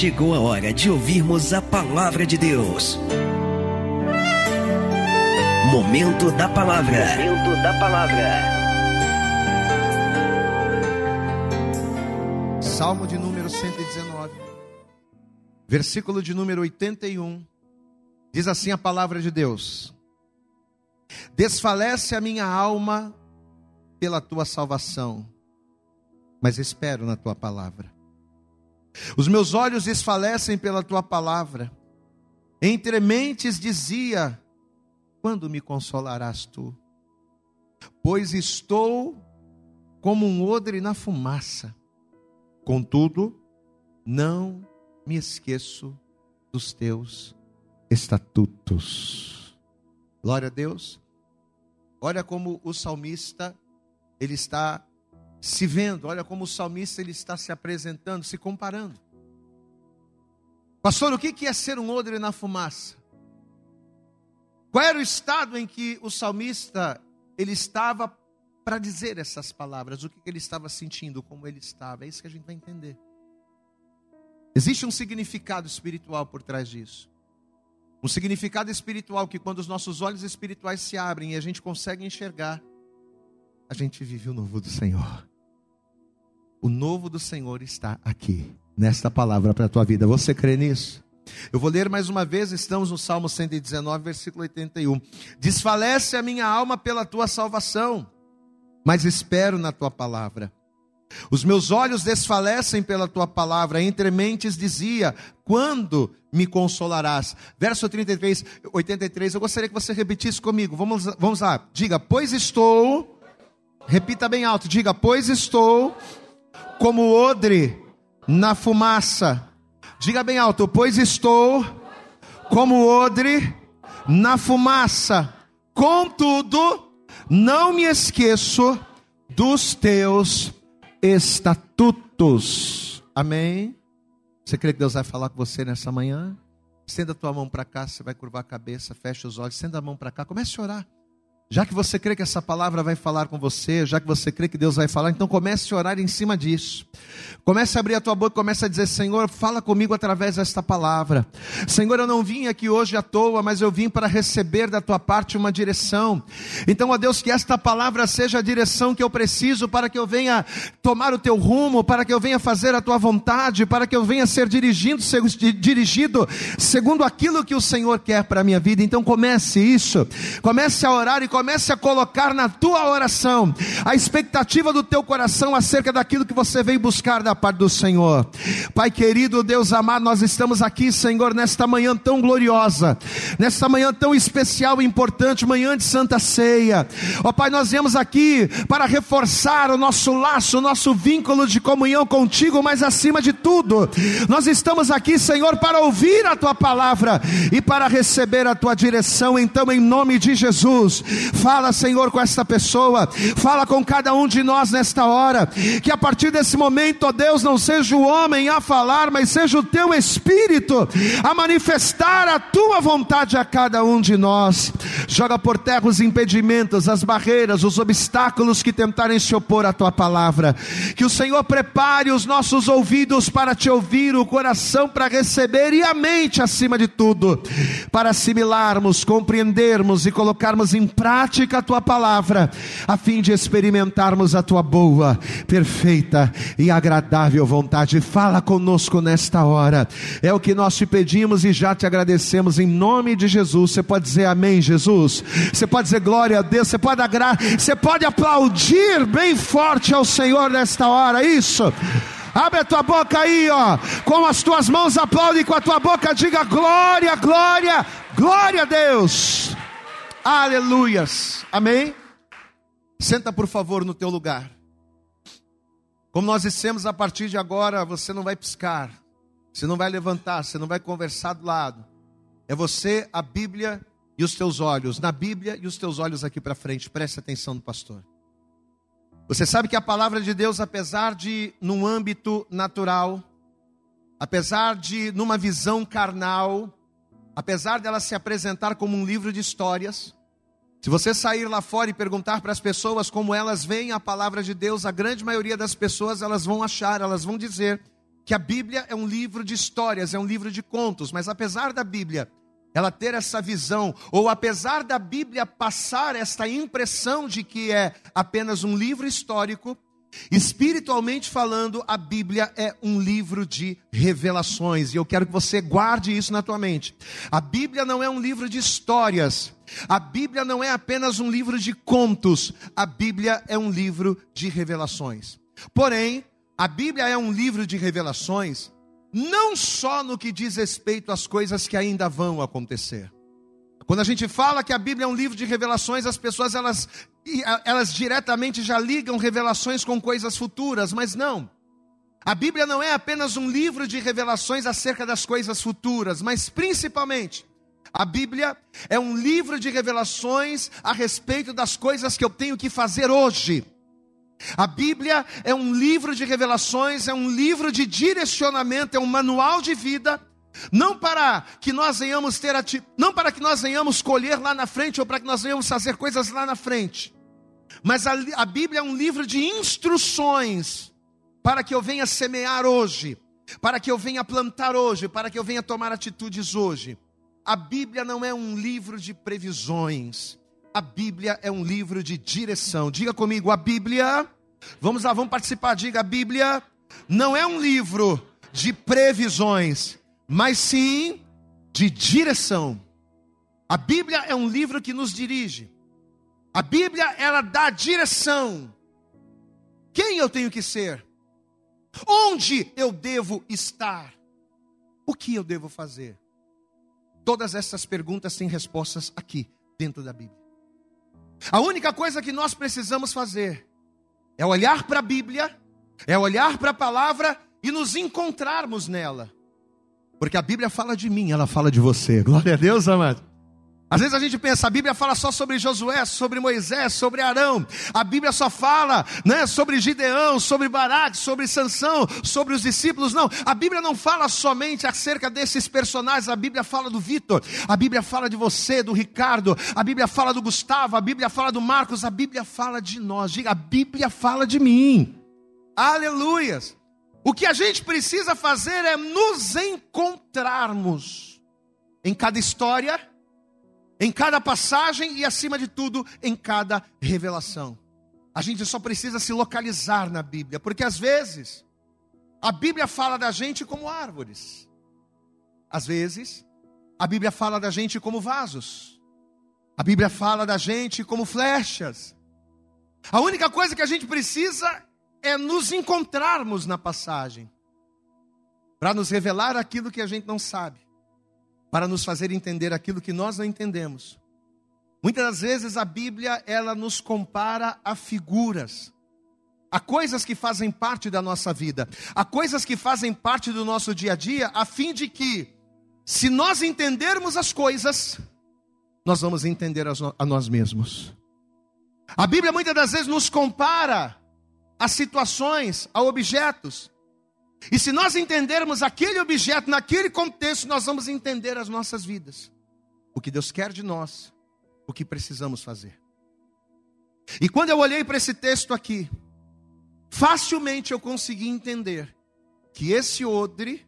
chegou a hora de ouvirmos a palavra de Deus. Momento da palavra. Momento da palavra. Salmo de número 119, versículo de número 81. Diz assim a palavra de Deus: Desfalece a minha alma pela tua salvação, mas espero na tua palavra. Os meus olhos desfalecem pela tua palavra. Entre mentes dizia: Quando me consolarás tu? Pois estou como um odre na fumaça. Contudo, não me esqueço dos teus estatutos. Glória a Deus. Olha como o salmista ele está se vendo, olha como o salmista ele está se apresentando, se comparando. Pastor, o que é ser um odre na fumaça? Qual era o estado em que o salmista ele estava para dizer essas palavras? O que ele estava sentindo, como ele estava? É isso que a gente vai entender. Existe um significado espiritual por trás disso. Um significado espiritual que quando os nossos olhos espirituais se abrem e a gente consegue enxergar, a gente vive o novo do Senhor. O novo do Senhor está aqui, nesta palavra para a tua vida. Você crê nisso? Eu vou ler mais uma vez, estamos no Salmo 119, versículo 81. Desfalece a minha alma pela tua salvação, mas espero na tua palavra. Os meus olhos desfalecem pela tua palavra, entre mentes dizia: Quando me consolarás? Verso 33, 83, eu gostaria que você repetisse comigo. Vamos, vamos lá, diga: Pois estou, repita bem alto, diga: Pois estou como odre na fumaça. Diga bem alto, pois estou como odre na fumaça. Contudo, não me esqueço dos teus estatutos. Amém. Você crê que Deus vai falar com você nessa manhã? Estenda a tua mão para cá, você vai curvar a cabeça, fecha os olhos, estenda a mão para cá, comece a orar. Já que você crê que essa palavra vai falar com você, já que você crê que Deus vai falar, então comece a orar em cima disso. Comece a abrir a tua boca, comece a dizer: Senhor, fala comigo através desta palavra. Senhor, eu não vim aqui hoje à toa, mas eu vim para receber da tua parte uma direção. Então, ó Deus, que esta palavra seja a direção que eu preciso para que eu venha tomar o teu rumo, para que eu venha fazer a tua vontade, para que eu venha ser dirigido, dirigido segundo aquilo que o Senhor quer para a minha vida. Então, comece isso. Comece a orar e comece comece a colocar na tua oração a expectativa do teu coração acerca daquilo que você veio buscar da parte do Senhor. Pai querido, Deus amado, nós estamos aqui, Senhor, nesta manhã tão gloriosa, nesta manhã tão especial e importante, manhã de Santa Ceia. Ó Pai, nós viemos aqui para reforçar o nosso laço, o nosso vínculo de comunhão contigo, mas acima de tudo, nós estamos aqui, Senhor, para ouvir a tua palavra e para receber a tua direção. Então, em nome de Jesus, Fala, Senhor, com esta pessoa, fala com cada um de nós nesta hora, que a partir desse momento, ó Deus, não seja o homem a falar, mas seja o teu espírito a manifestar a tua vontade a cada um de nós. Joga por terra os impedimentos, as barreiras, os obstáculos que tentarem se opor à tua palavra. Que o Senhor prepare os nossos ouvidos para te ouvir, o coração para receber e a mente acima de tudo, para assimilarmos, compreendermos e colocarmos em prática prática a tua palavra, a fim de experimentarmos a tua boa, perfeita e agradável vontade. Fala conosco nesta hora, é o que nós te pedimos e já te agradecemos em nome de Jesus. Você pode dizer amém, Jesus? Você pode dizer glória a Deus? Você pode agrar, você pode aplaudir bem forte ao Senhor nesta hora, isso. Abre a tua boca aí, ó. Com as tuas mãos aplaude com a tua boca, diga glória, glória, glória a Deus. Aleluias. Amém? Senta por favor no teu lugar. Como nós dissemos, a partir de agora você não vai piscar, você não vai levantar, você não vai conversar do lado. É você, a Bíblia e os teus olhos. Na Bíblia e os teus olhos aqui para frente. Preste atenção no pastor. Você sabe que a palavra de Deus, apesar de num âmbito natural, apesar de numa visão carnal, apesar dela se apresentar como um livro de histórias, se você sair lá fora e perguntar para as pessoas como elas veem a palavra de Deus, a grande maioria das pessoas elas vão achar, elas vão dizer que a Bíblia é um livro de histórias, é um livro de contos, mas apesar da Bíblia ela ter essa visão, ou apesar da Bíblia passar esta impressão de que é apenas um livro histórico, espiritualmente falando, a Bíblia é um livro de revelações, e eu quero que você guarde isso na tua mente. A Bíblia não é um livro de histórias, a Bíblia não é apenas um livro de contos, a Bíblia é um livro de revelações. Porém, a Bíblia é um livro de revelações, não só no que diz respeito às coisas que ainda vão acontecer. Quando a gente fala que a Bíblia é um livro de revelações, as pessoas elas, elas diretamente já ligam revelações com coisas futuras, mas não. A Bíblia não é apenas um livro de revelações acerca das coisas futuras, mas principalmente a Bíblia é um livro de revelações a respeito das coisas que eu tenho que fazer hoje. A Bíblia é um livro de revelações, é um livro de direcionamento, é um manual de vida, não para que nós venhamos ter ati... não para que nós venhamos colher lá na frente ou para que nós venhamos fazer coisas lá na frente. Mas a, a Bíblia é um livro de instruções para que eu venha semear hoje, para que eu venha plantar hoje, para que eu venha tomar atitudes hoje. A Bíblia não é um livro de previsões. A Bíblia é um livro de direção. Diga comigo, a Bíblia, vamos lá, vamos participar. Diga, a Bíblia não é um livro de previsões, mas sim de direção. A Bíblia é um livro que nos dirige. A Bíblia, ela dá direção. Quem eu tenho que ser? Onde eu devo estar? O que eu devo fazer? Todas essas perguntas têm respostas aqui, dentro da Bíblia. A única coisa que nós precisamos fazer é olhar para a Bíblia, é olhar para a palavra e nos encontrarmos nela. Porque a Bíblia fala de mim, ela fala de você. Glória a Deus, amado. Às vezes a gente pensa, a Bíblia fala só sobre Josué, sobre Moisés, sobre Arão. A Bíblia só fala, né, sobre Gideão, sobre Baraque, sobre Sansão, sobre os discípulos. Não, a Bíblia não fala somente acerca desses personagens. A Bíblia fala do Vitor, a Bíblia fala de você, do Ricardo, a Bíblia fala do Gustavo, a Bíblia fala do Marcos, a Bíblia fala de nós. Diga, a Bíblia fala de mim. Aleluias. O que a gente precisa fazer é nos encontrarmos em cada história em cada passagem e, acima de tudo, em cada revelação. A gente só precisa se localizar na Bíblia, porque às vezes a Bíblia fala da gente como árvores, às vezes a Bíblia fala da gente como vasos, a Bíblia fala da gente como flechas. A única coisa que a gente precisa é nos encontrarmos na passagem, para nos revelar aquilo que a gente não sabe para nos fazer entender aquilo que nós não entendemos. Muitas das vezes a Bíblia ela nos compara a figuras, a coisas que fazem parte da nossa vida, a coisas que fazem parte do nosso dia a dia, a fim de que, se nós entendermos as coisas, nós vamos entender a nós mesmos. A Bíblia muitas das vezes nos compara a situações, a objetos, e se nós entendermos aquele objeto naquele contexto, nós vamos entender as nossas vidas. O que Deus quer de nós, o que precisamos fazer. E quando eu olhei para esse texto aqui, facilmente eu consegui entender que esse odre,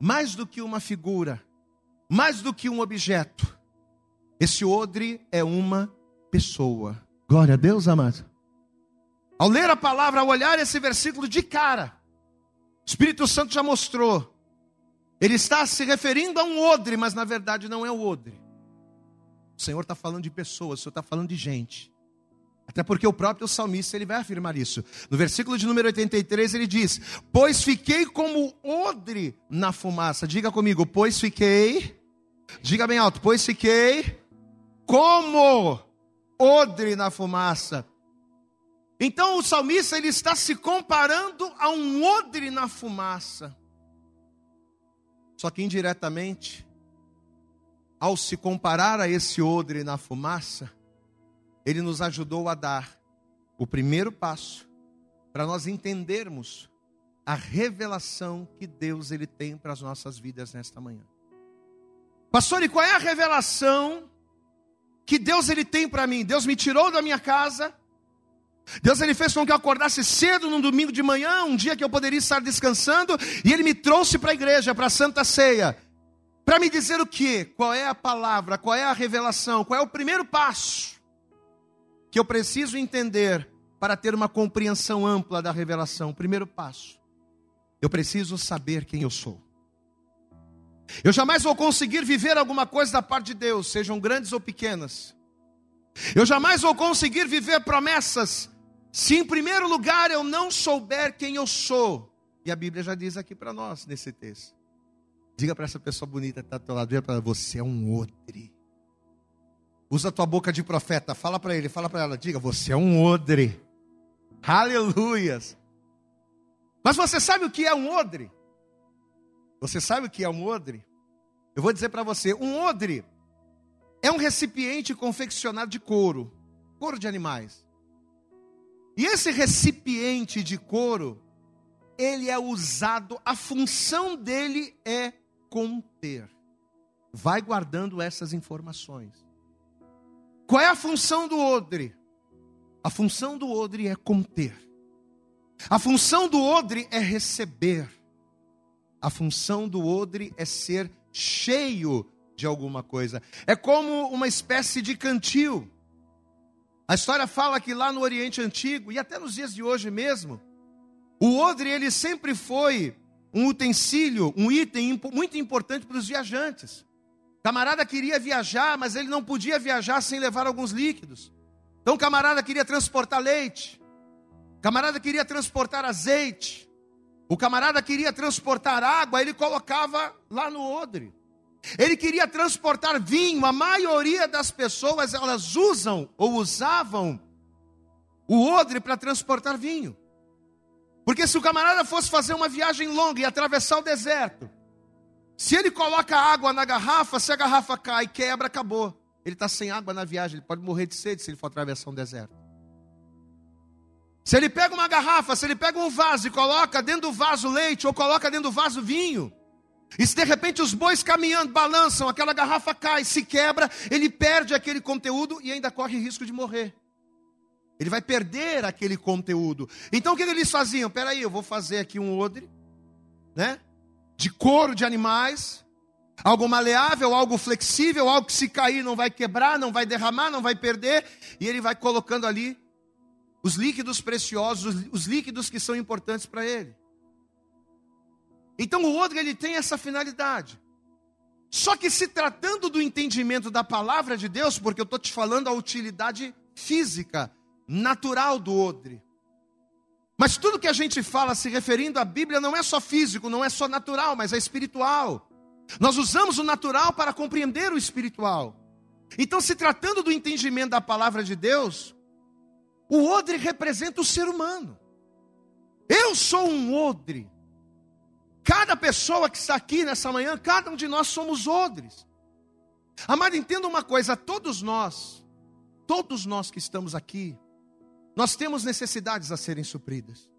mais do que uma figura, mais do que um objeto, esse odre é uma pessoa. Glória a Deus, amado. Ao ler a palavra, ao olhar esse versículo de cara, Espírito Santo já mostrou. Ele está se referindo a um odre, mas na verdade não é o odre. O Senhor está falando de pessoas, o Senhor está falando de gente. Até porque o próprio salmista ele vai afirmar isso. No versículo de número 83 ele diz: Pois fiquei como odre na fumaça. Diga comigo, pois fiquei. Diga bem alto, pois fiquei como odre na fumaça. Então o salmista ele está se comparando a um odre na fumaça. Só que indiretamente, ao se comparar a esse odre na fumaça, ele nos ajudou a dar o primeiro passo para nós entendermos a revelação que Deus ele tem para as nossas vidas nesta manhã. Pastor, e qual é a revelação que Deus ele tem para mim? Deus me tirou da minha casa, Deus ele fez com que eu acordasse cedo num domingo de manhã, um dia que eu poderia estar descansando, e ele me trouxe para a igreja, para a Santa Ceia, para me dizer o que? Qual é a palavra, qual é a revelação, qual é o primeiro passo que eu preciso entender para ter uma compreensão ampla da revelação. Primeiro passo, eu preciso saber quem eu sou. Eu jamais vou conseguir viver alguma coisa da parte de Deus, sejam grandes ou pequenas. Eu jamais vou conseguir viver promessas se em primeiro lugar eu não souber quem eu sou. E a Bíblia já diz aqui para nós nesse texto. Diga para essa pessoa bonita que está do teu lado, para você é um odre. Usa a tua boca de profeta, fala para ele, fala para ela, diga, você é um odre. Aleluias. Mas você sabe o que é um odre? Você sabe o que é um odre? Eu vou dizer para você, um odre é um recipiente confeccionado de couro, couro de animais. E esse recipiente de couro, ele é usado, a função dele é conter. Vai guardando essas informações. Qual é a função do odre? A função do odre é conter. A função do odre é receber. A função do odre é ser cheio de alguma coisa. É como uma espécie de cantil. A história fala que lá no Oriente Antigo e até nos dias de hoje mesmo, o odre ele sempre foi um utensílio, um item muito importante para os viajantes. Camarada queria viajar, mas ele não podia viajar sem levar alguns líquidos. Então, camarada queria transportar leite, camarada queria transportar azeite, o camarada queria transportar água, ele colocava lá no odre. Ele queria transportar vinho. A maioria das pessoas elas usam ou usavam o odre para transportar vinho. Porque se o camarada fosse fazer uma viagem longa e atravessar o deserto, se ele coloca água na garrafa, se a garrafa cai e quebra, acabou. Ele está sem água na viagem, ele pode morrer de sede se ele for atravessar um deserto. Se ele pega uma garrafa, se ele pega um vaso e coloca dentro do vaso leite ou coloca dentro do vaso vinho, e se de repente os bois caminhando balançam, aquela garrafa cai, se quebra, ele perde aquele conteúdo e ainda corre risco de morrer. Ele vai perder aquele conteúdo. Então o que eles faziam? Peraí, eu vou fazer aqui um odre, né? De couro de animais, algo maleável, algo flexível, algo que se cair não vai quebrar, não vai derramar, não vai perder, e ele vai colocando ali os líquidos preciosos, os líquidos que são importantes para ele. Então o odre ele tem essa finalidade. Só que se tratando do entendimento da palavra de Deus, porque eu estou te falando a utilidade física, natural do odre. Mas tudo que a gente fala se referindo à Bíblia não é só físico, não é só natural, mas é espiritual. Nós usamos o natural para compreender o espiritual. Então, se tratando do entendimento da palavra de Deus, o odre representa o ser humano. Eu sou um odre. Cada pessoa que está aqui nessa manhã, cada um de nós somos odres. Amado, entenda uma coisa: todos nós, todos nós que estamos aqui, nós temos necessidades a serem supridas.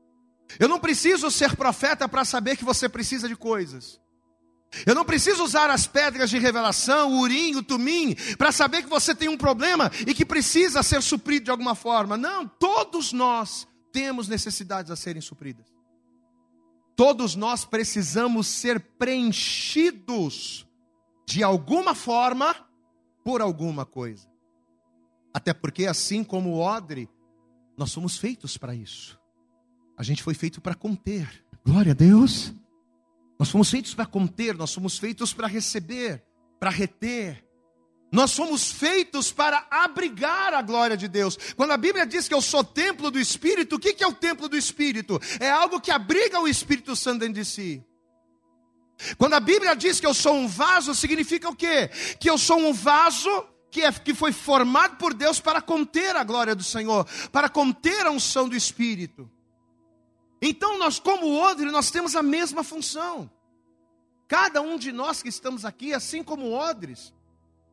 Eu não preciso ser profeta para saber que você precisa de coisas. Eu não preciso usar as pedras de revelação, o urim, o tumim, para saber que você tem um problema e que precisa ser suprido de alguma forma. Não, todos nós temos necessidades a serem supridas. Todos nós precisamos ser preenchidos de alguma forma por alguma coisa. Até porque, assim como o odre, nós somos feitos para isso. A gente foi feito para conter. Glória a Deus. Nós fomos feitos para conter, nós fomos feitos para receber, para reter. Nós somos feitos para abrigar a glória de Deus. Quando a Bíblia diz que eu sou templo do Espírito, o que é o templo do Espírito? É algo que abriga o Espírito Santo dentro de si. Quando a Bíblia diz que eu sou um vaso, significa o quê? Que eu sou um vaso que, é, que foi formado por Deus para conter a glória do Senhor, para conter a unção do Espírito. Então, nós, como odre, nós temos a mesma função. Cada um de nós que estamos aqui, assim como odres,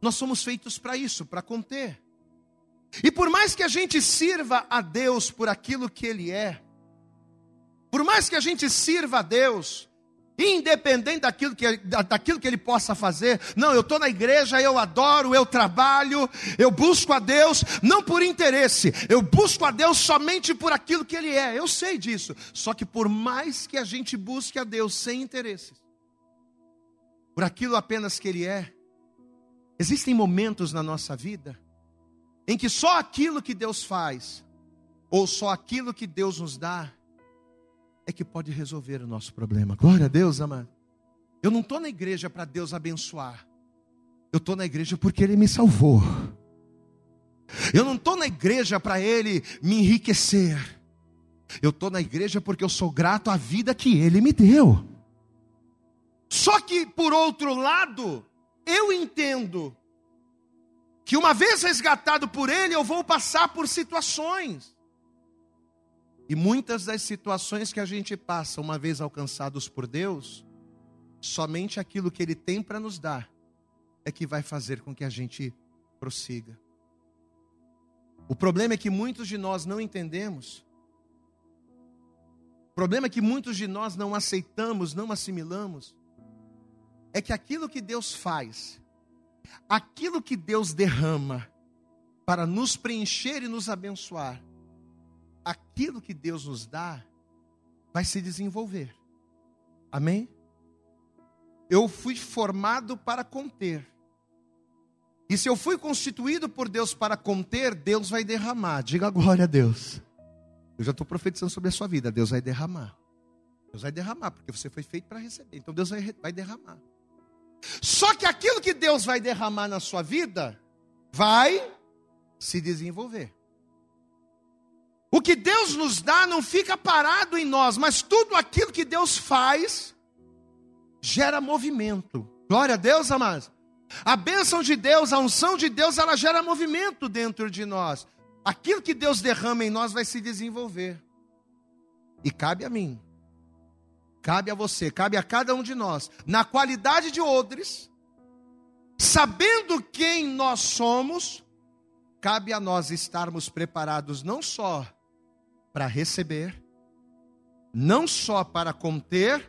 nós somos feitos para isso, para conter. E por mais que a gente sirva a Deus por aquilo que Ele é, por mais que a gente sirva a Deus independente daquilo que, daquilo que ele possa fazer. Não, eu estou na igreja, eu adoro, eu trabalho, eu busco a Deus, não por interesse, eu busco a Deus somente por aquilo que Ele é. Eu sei disso. Só que por mais que a gente busque a Deus sem interesses, por aquilo apenas que Ele é, existem momentos na nossa vida em que só aquilo que Deus faz, ou só aquilo que Deus nos dá, é que pode resolver o nosso problema. Glória a Deus, amado. Eu não estou na igreja para Deus abençoar. Eu estou na igreja porque Ele me salvou. Eu não estou na igreja para Ele me enriquecer. Eu estou na igreja porque eu sou grato à vida que Ele me deu. Só que, por outro lado, eu entendo que uma vez resgatado por Ele, eu vou passar por situações. E muitas das situações que a gente passa, uma vez alcançados por Deus, somente aquilo que Ele tem para nos dar é que vai fazer com que a gente prossiga. O problema é que muitos de nós não entendemos. O problema é que muitos de nós não aceitamos, não assimilamos. É que aquilo que Deus faz, aquilo que Deus derrama para nos preencher e nos abençoar, aquilo que Deus nos dá vai se desenvolver. Amém? Eu fui formado para conter. E se eu fui constituído por Deus para conter, Deus vai derramar. Diga glória a Deus. Eu já estou profetizando sobre a sua vida. Deus vai derramar. Deus vai derramar, porque você foi feito para receber. Então Deus vai, vai derramar. Só que aquilo que Deus vai derramar na sua vida vai se desenvolver. O que Deus nos dá não fica parado em nós, mas tudo aquilo que Deus faz gera movimento. Glória a Deus, amados. A bênção de Deus, a unção de Deus, ela gera movimento dentro de nós. Aquilo que Deus derrama em nós vai se desenvolver. E cabe a mim, cabe a você, cabe a cada um de nós, na qualidade de odres, sabendo quem nós somos, cabe a nós estarmos preparados não só para receber, não só para conter,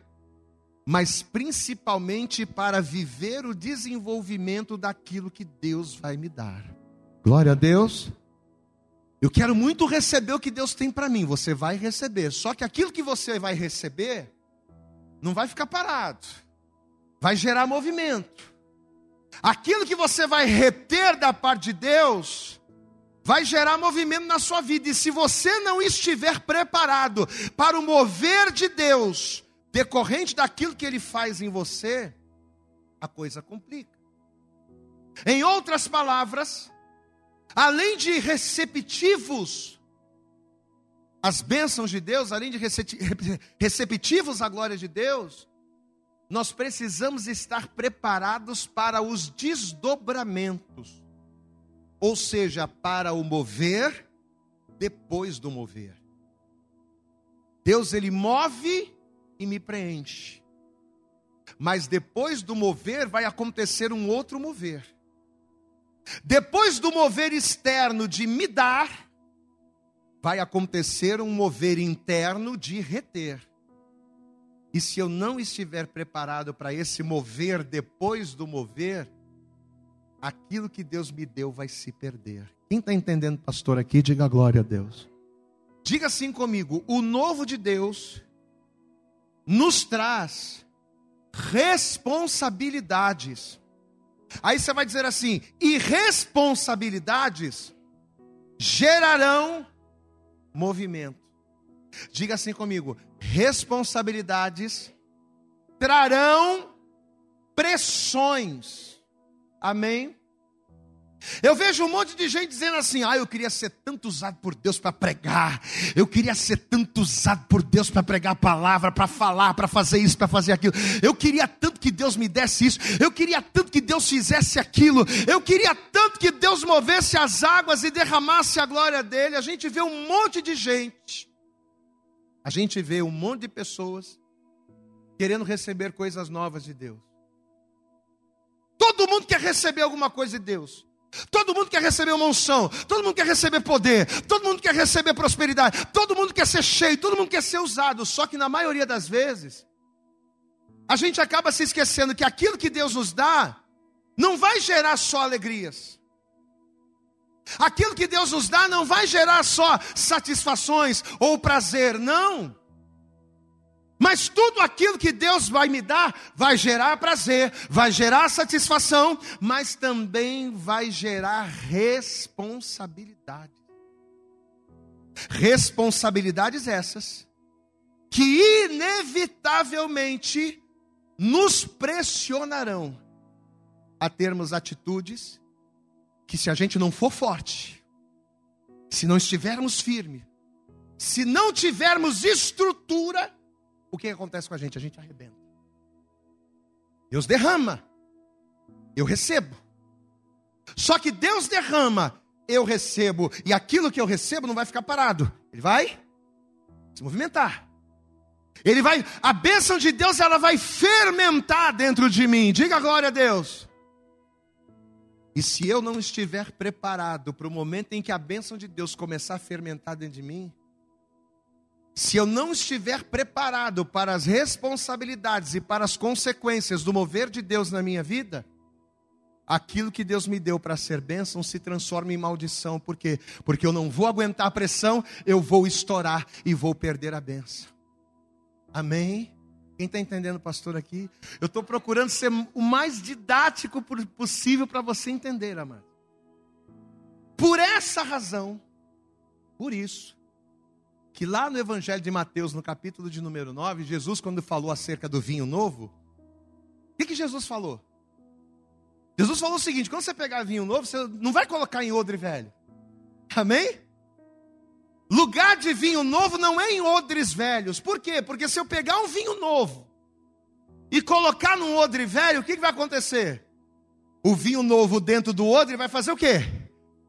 mas principalmente para viver o desenvolvimento daquilo que Deus vai me dar. Glória a Deus. Eu quero muito receber o que Deus tem para mim. Você vai receber. Só que aquilo que você vai receber não vai ficar parado. Vai gerar movimento. Aquilo que você vai reter da parte de Deus vai gerar movimento na sua vida. E se você não estiver preparado para o mover de Deus, decorrente daquilo que Ele faz em você, a coisa complica. Em outras palavras, além de receptivos as bênçãos de Deus, além de receptivos à glória de Deus, nós precisamos estar preparados para os desdobramentos ou seja, para o mover depois do mover. Deus ele move e me preenche. Mas depois do mover vai acontecer um outro mover. Depois do mover externo de me dar, vai acontecer um mover interno de reter. E se eu não estiver preparado para esse mover depois do mover, aquilo que Deus me deu vai se perder. Quem está entendendo, pastor, aqui, diga glória a Deus. Diga assim comigo: o novo de Deus nos traz responsabilidades. Aí você vai dizer assim: e responsabilidades gerarão movimento. Diga assim comigo: responsabilidades trarão pressões. Amém? Eu vejo um monte de gente dizendo assim: ah, eu queria ser tanto usado por Deus para pregar, eu queria ser tanto usado por Deus para pregar a palavra, para falar, para fazer isso, para fazer aquilo. Eu queria tanto que Deus me desse isso, eu queria tanto que Deus fizesse aquilo, eu queria tanto que Deus movesse as águas e derramasse a glória dele. A gente vê um monte de gente, a gente vê um monte de pessoas querendo receber coisas novas de Deus. Todo mundo quer receber alguma coisa de Deus. Todo mundo quer receber uma unção, todo mundo quer receber poder, todo mundo quer receber prosperidade, todo mundo quer ser cheio, todo mundo quer ser usado. Só que na maioria das vezes, a gente acaba se esquecendo que aquilo que Deus nos dá não vai gerar só alegrias. Aquilo que Deus nos dá não vai gerar só satisfações ou prazer, não. Mas tudo aquilo que Deus vai me dar vai gerar prazer, vai gerar satisfação, mas também vai gerar responsabilidade. Responsabilidades essas que inevitavelmente nos pressionarão a termos atitudes que, se a gente não for forte, se não estivermos firmes, se não tivermos estrutura, o que acontece com a gente? A gente arrebenta. Deus derrama, eu recebo. Só que Deus derrama, eu recebo, e aquilo que eu recebo não vai ficar parado, ele vai se movimentar. Ele vai, a bênção de Deus, ela vai fermentar dentro de mim. Diga glória a Deus. E se eu não estiver preparado para o momento em que a bênção de Deus começar a fermentar dentro de mim, se eu não estiver preparado para as responsabilidades e para as consequências do mover de Deus na minha vida, aquilo que Deus me deu para ser bênção se transforma em maldição. Por quê? Porque eu não vou aguentar a pressão, eu vou estourar e vou perder a bênção. Amém? Quem está entendendo, pastor, aqui? Eu estou procurando ser o mais didático possível para você entender, amado. Por essa razão, por isso, que lá no Evangelho de Mateus, no capítulo de número 9, Jesus, quando falou acerca do vinho novo, o que, que Jesus falou? Jesus falou o seguinte: quando você pegar vinho novo, você não vai colocar em odre velho. Amém? Lugar de vinho novo não é em odres velhos. Por quê? Porque se eu pegar um vinho novo e colocar num odre velho, o que, que vai acontecer? O vinho novo dentro do odre vai fazer o quê?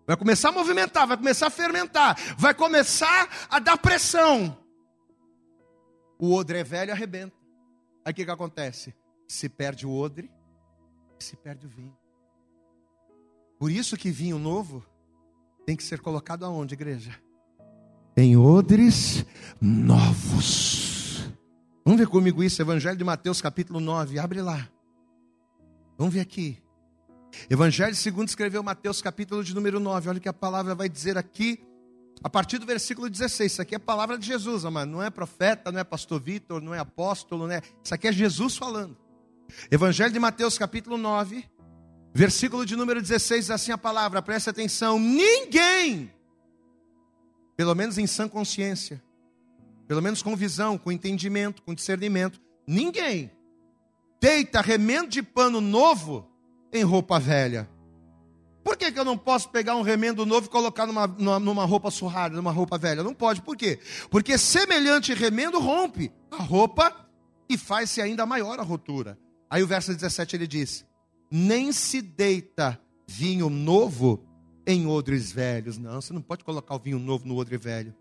Vai começar a movimentar, vai começar a fermentar, vai começar a dar pressão. O odre é velho arrebenta. Aí o que, que acontece? Se perde o odre, se perde o vinho. Por isso que vinho novo tem que ser colocado aonde, igreja? em odres novos. Vamos ver comigo isso, Evangelho de Mateus, capítulo 9. Abre lá. Vamos ver aqui. Evangelho segundo escreveu Mateus, capítulo de número 9. Olha o que a palavra vai dizer aqui, a partir do versículo 16. Isso aqui é a palavra de Jesus, amado. Não é profeta, não é pastor Vitor, não é apóstolo, não é. Isso aqui é Jesus falando. Evangelho de Mateus, capítulo 9, versículo de número 16, assim a palavra, preste atenção: ninguém pelo menos em sã consciência, pelo menos com visão, com entendimento, com discernimento, ninguém deita remendo de pano novo em roupa velha. Por que, que eu não posso pegar um remendo novo e colocar numa, numa, roupa surrada, numa roupa velha? Não pode. Por quê? Porque semelhante remendo rompe a roupa e faz-se ainda maior a rotura. Aí o verso 17 ele diz: Nem se deita vinho novo em odres velhos. Não, você não pode colocar o vinho novo no odre velho.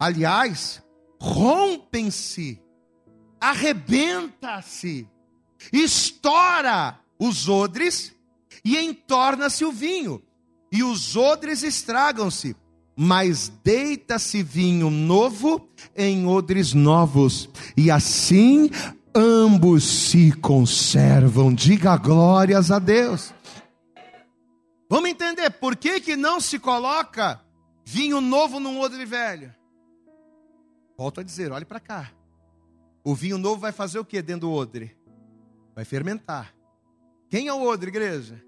Aliás, rompem-se, arrebenta-se, estoura os odres e entorna-se o vinho. E os odres estragam-se, mas deita-se vinho novo em odres novos. E assim ambos se conservam. Diga glórias a Deus. Vamos entender por que, que não se coloca vinho novo num odre velho? Volto a dizer, olhe para cá. O vinho novo vai fazer o que dentro do odre? Vai fermentar. Quem é o odre, igreja?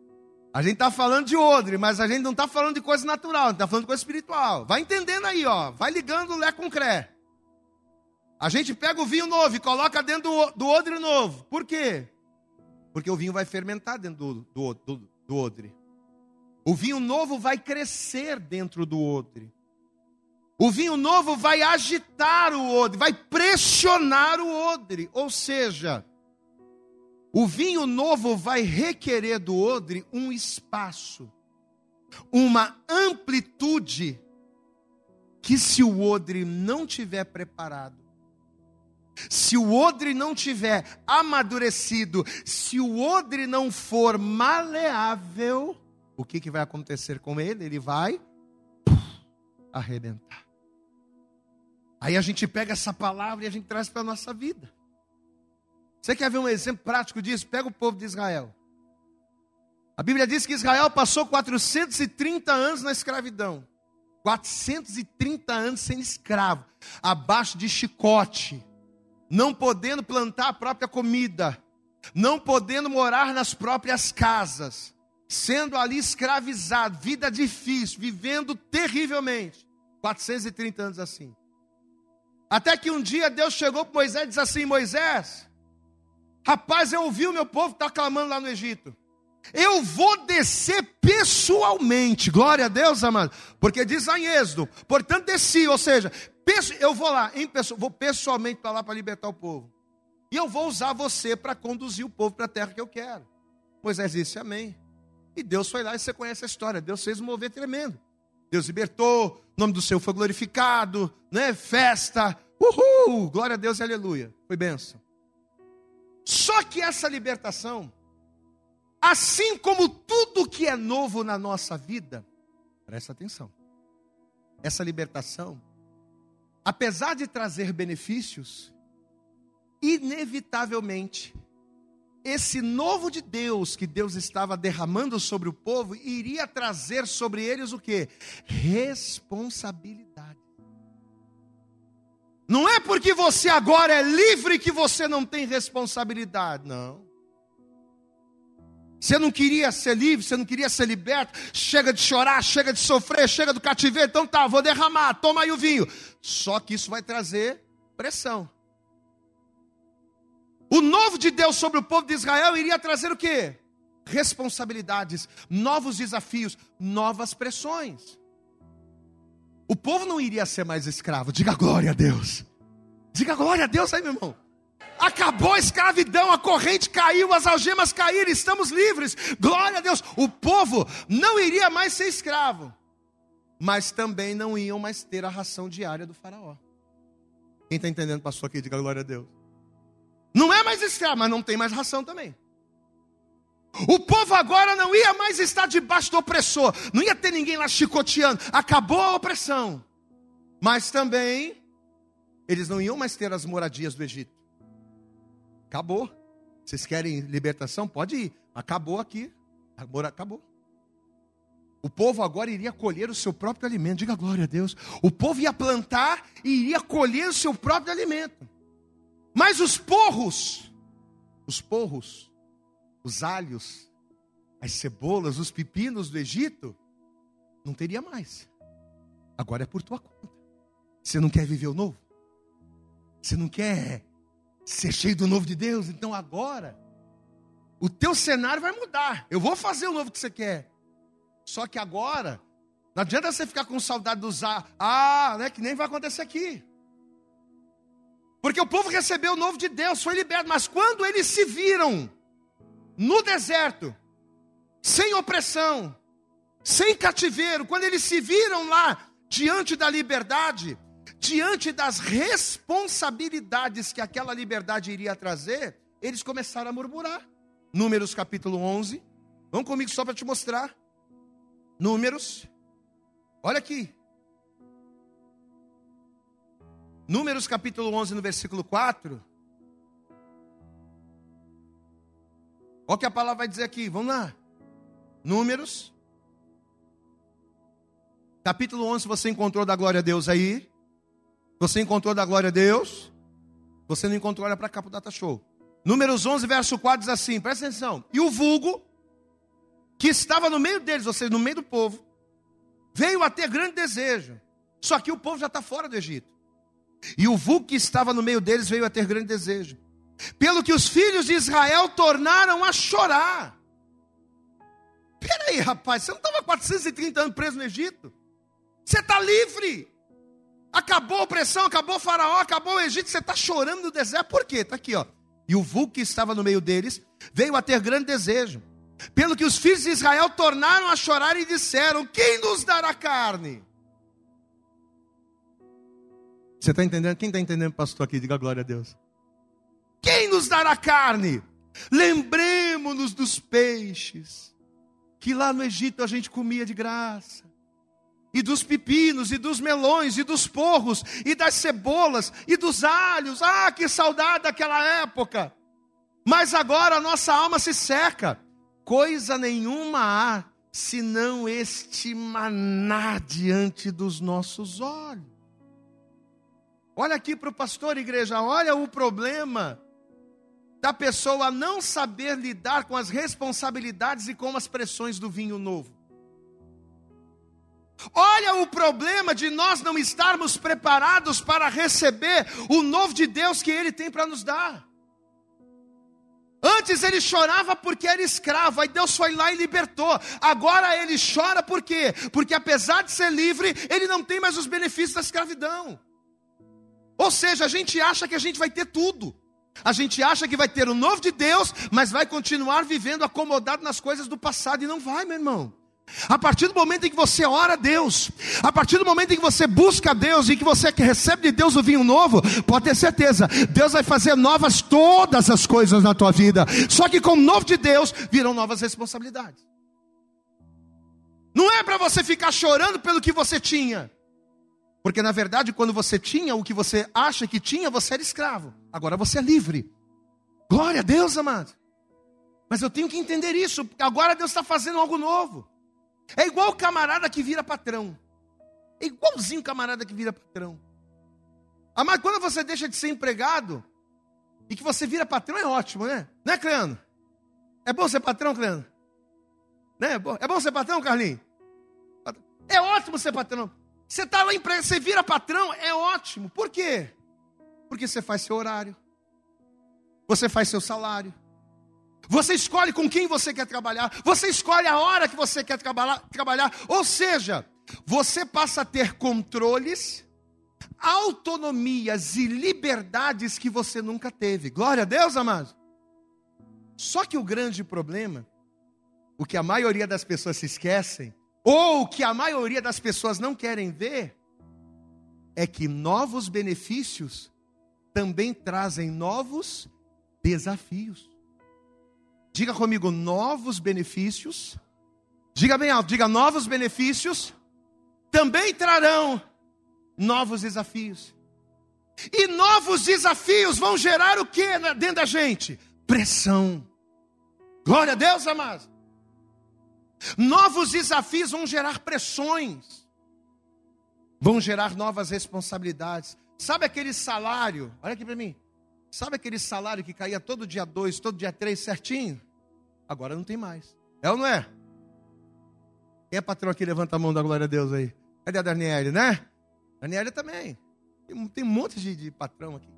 A gente está falando de odre, mas a gente não está falando de coisa natural, está falando de coisa espiritual. Vai entendendo aí, ó. Vai ligando o lé com cré. A gente pega o vinho novo e coloca dentro do, do odre novo. Por quê? Porque o vinho vai fermentar dentro do, do, do, do odre. O vinho novo vai crescer dentro do odre. O vinho novo vai agitar o odre, vai pressionar o odre. Ou seja, o vinho novo vai requerer do odre um espaço, uma amplitude, que se o odre não tiver preparado, se o odre não tiver amadurecido, se o odre não for maleável, o que, que vai acontecer com ele? Ele vai arrebentar. Aí a gente pega essa palavra e a gente traz para a nossa vida. Você quer ver um exemplo prático disso? Pega o povo de Israel. A Bíblia diz que Israel passou 430 anos na escravidão. 430 anos sendo escravo, abaixo de chicote, não podendo plantar a própria comida, não podendo morar nas próprias casas, sendo ali escravizado, vida difícil, vivendo terrivelmente. 430 anos assim. Até que um dia Deus chegou para Moisés e disse assim: Moisés, rapaz, eu ouvi o meu povo estar tá clamando lá no Egito. Eu vou descer pessoalmente, glória a Deus, amado, porque diz lá em Êxodo, portanto desci, ou seja, eu vou lá, em pessoa, vou pessoalmente para lá para libertar o povo. E eu vou usar você para conduzir o povo para a terra que eu quero. Moisés disse amém. E Deus foi lá e você conhece a história. Deus fez um mover tremendo. Deus libertou, o nome do Senhor foi glorificado, né? Festa, uhul, glória a Deus e aleluia. Foi benção. Só que essa libertação, assim como tudo que é novo na nossa vida, presta atenção. Essa libertação, apesar de trazer benefícios, inevitavelmente, esse novo de Deus que Deus estava derramando sobre o povo iria trazer sobre eles o que? Responsabilidade. Não é porque você agora é livre que você não tem responsabilidade, não. Você não queria ser livre, você não queria ser liberto. Chega de chorar, chega de sofrer, chega do cativeiro. Então tá, vou derramar, toma aí o vinho. Só que isso vai trazer pressão. O novo de Deus sobre o povo de Israel iria trazer o quê? Responsabilidades, novos desafios, novas pressões. O povo não iria ser mais escravo. Diga glória a Deus. Diga glória a Deus aí, meu irmão. Acabou a escravidão, a corrente caiu, as algemas caíram, estamos livres. Glória a Deus. O povo não iria mais ser escravo, mas também não iam mais ter a ração diária do Faraó. Quem está entendendo, pastor aqui, diga glória a Deus. Não é mais escravo, mas não tem mais ração também. O povo agora não ia mais estar debaixo do opressor, não ia ter ninguém lá chicoteando, acabou a opressão. Mas também, eles não iam mais ter as moradias do Egito. Acabou. Vocês querem libertação? Pode ir. Acabou aqui. Acabou. O povo agora iria colher o seu próprio alimento. Diga glória a Deus. O povo ia plantar e iria colher o seu próprio alimento. Mas os porros, os porros, os alhos, as cebolas, os pepinos do Egito, não teria mais. Agora é por tua conta. Você não quer viver o novo? Você não quer ser cheio do novo de Deus? Então agora, o teu cenário vai mudar. Eu vou fazer o novo que você quer. Só que agora, não adianta você ficar com saudade dos ah, né, que nem vai acontecer aqui. Porque o povo recebeu o novo de Deus, foi liberto, mas quando eles se viram no deserto, sem opressão, sem cativeiro, quando eles se viram lá diante da liberdade, diante das responsabilidades que aquela liberdade iria trazer, eles começaram a murmurar. Números capítulo 11. Vamos comigo só para te mostrar. Números. Olha aqui. Números capítulo 11, no versículo 4. Olha o que a palavra vai dizer aqui, vamos lá. Números. Capítulo 11, você encontrou da glória a Deus aí? Você encontrou da glória a Deus? Você não encontrou, olha para cá para o Data Show. Números 11, verso 4 diz assim, presta atenção. E o vulgo, que estava no meio deles, ou seja, no meio do povo, veio a ter grande desejo. Só que o povo já está fora do Egito. E o vulgo que estava no meio deles veio a ter grande desejo. Pelo que os filhos de Israel tornaram a chorar. Peraí, rapaz, você não estava 430 anos preso no Egito? Você está livre. Acabou a opressão, acabou o faraó, acabou o Egito, você está chorando no deserto. Por quê? Está aqui, ó. E o vulgo que estava no meio deles veio a ter grande desejo. Pelo que os filhos de Israel tornaram a chorar e disseram: Quem nos dará carne? Você está entendendo? Quem está entendendo, pastor, aqui? Diga glória a Deus. Quem nos dará carne? Lembremos-nos dos peixes que lá no Egito a gente comia de graça, e dos pepinos, e dos melões, e dos porros, e das cebolas, e dos alhos. Ah, que saudade daquela época! Mas agora a nossa alma se seca. Coisa nenhuma há senão este maná diante dos nossos olhos. Olha aqui para o pastor, igreja, olha o problema da pessoa não saber lidar com as responsabilidades e com as pressões do vinho novo. Olha o problema de nós não estarmos preparados para receber o novo de Deus que Ele tem para nos dar. Antes ele chorava porque era escravo, aí Deus foi lá e libertou. Agora ele chora por quê? Porque apesar de ser livre, ele não tem mais os benefícios da escravidão. Ou seja, a gente acha que a gente vai ter tudo. A gente acha que vai ter o novo de Deus, mas vai continuar vivendo acomodado nas coisas do passado e não vai, meu irmão. A partir do momento em que você ora a Deus, a partir do momento em que você busca a Deus e que você recebe de Deus o vinho novo, pode ter certeza, Deus vai fazer novas todas as coisas na tua vida. Só que com o novo de Deus virão novas responsabilidades. Não é para você ficar chorando pelo que você tinha. Porque na verdade, quando você tinha o que você acha que tinha, você era escravo. Agora você é livre. Glória a Deus, amado. Mas eu tenho que entender isso, porque agora Deus está fazendo algo novo. É igual o camarada que vira patrão. É igualzinho o camarada que vira patrão. Amado, quando você deixa de ser empregado e que você vira patrão, é ótimo, né? Não é, Cleano? É bom ser patrão, Cleano? Né? É, bom, é bom ser patrão, Carlinhos? É ótimo ser patrão. Você está lá emprego, você vira patrão, é ótimo. Por quê? Porque você faz seu horário. Você faz seu salário. Você escolhe com quem você quer trabalhar, você escolhe a hora que você quer trabalhar, trabalhar. ou seja, você passa a ter controles, autonomias e liberdades que você nunca teve. Glória a Deus, amados. Só que o grande problema, o que a maioria das pessoas se esquecem, ou o que a maioria das pessoas não querem ver, é que novos benefícios também trazem novos desafios. Diga comigo, novos benefícios. Diga bem alto, diga novos benefícios também trarão novos desafios. E novos desafios vão gerar o que dentro da gente? Pressão. Glória a Deus, amados. Novos desafios vão gerar pressões. Vão gerar novas responsabilidades. Sabe aquele salário? Olha aqui para mim. Sabe aquele salário que caía todo dia 2, todo dia 3 certinho? Agora não tem mais. É ou não é? Quem é patrão aqui? Levanta a mão da glória a Deus aí. Cadê a Daniela, né? Daniela também. Tem, tem um monte de, de patrão aqui.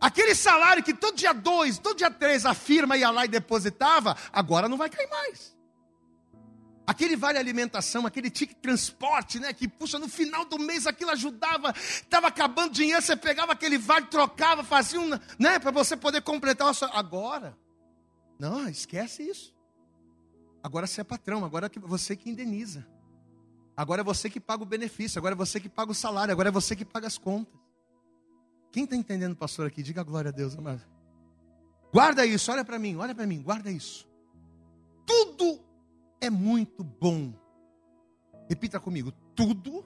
Aquele salário que todo dia 2, todo dia 3 a firma ia lá e depositava, agora não vai cair mais. Aquele vale alimentação, aquele ticket transporte, né? Que puxa no final do mês aquilo ajudava, estava acabando dinheiro, você pegava aquele vale, trocava, fazia um, né? Para você poder completar a sua. Agora, não, esquece isso. Agora você é patrão, agora é você que indeniza. Agora é você que paga o benefício, agora é você que paga o salário, agora é você que paga as contas. Quem está entendendo, pastor, aqui? Diga glória a Deus, amado. Guarda isso, olha para mim, olha para mim, guarda isso. Tudo é muito bom. Repita comigo: tudo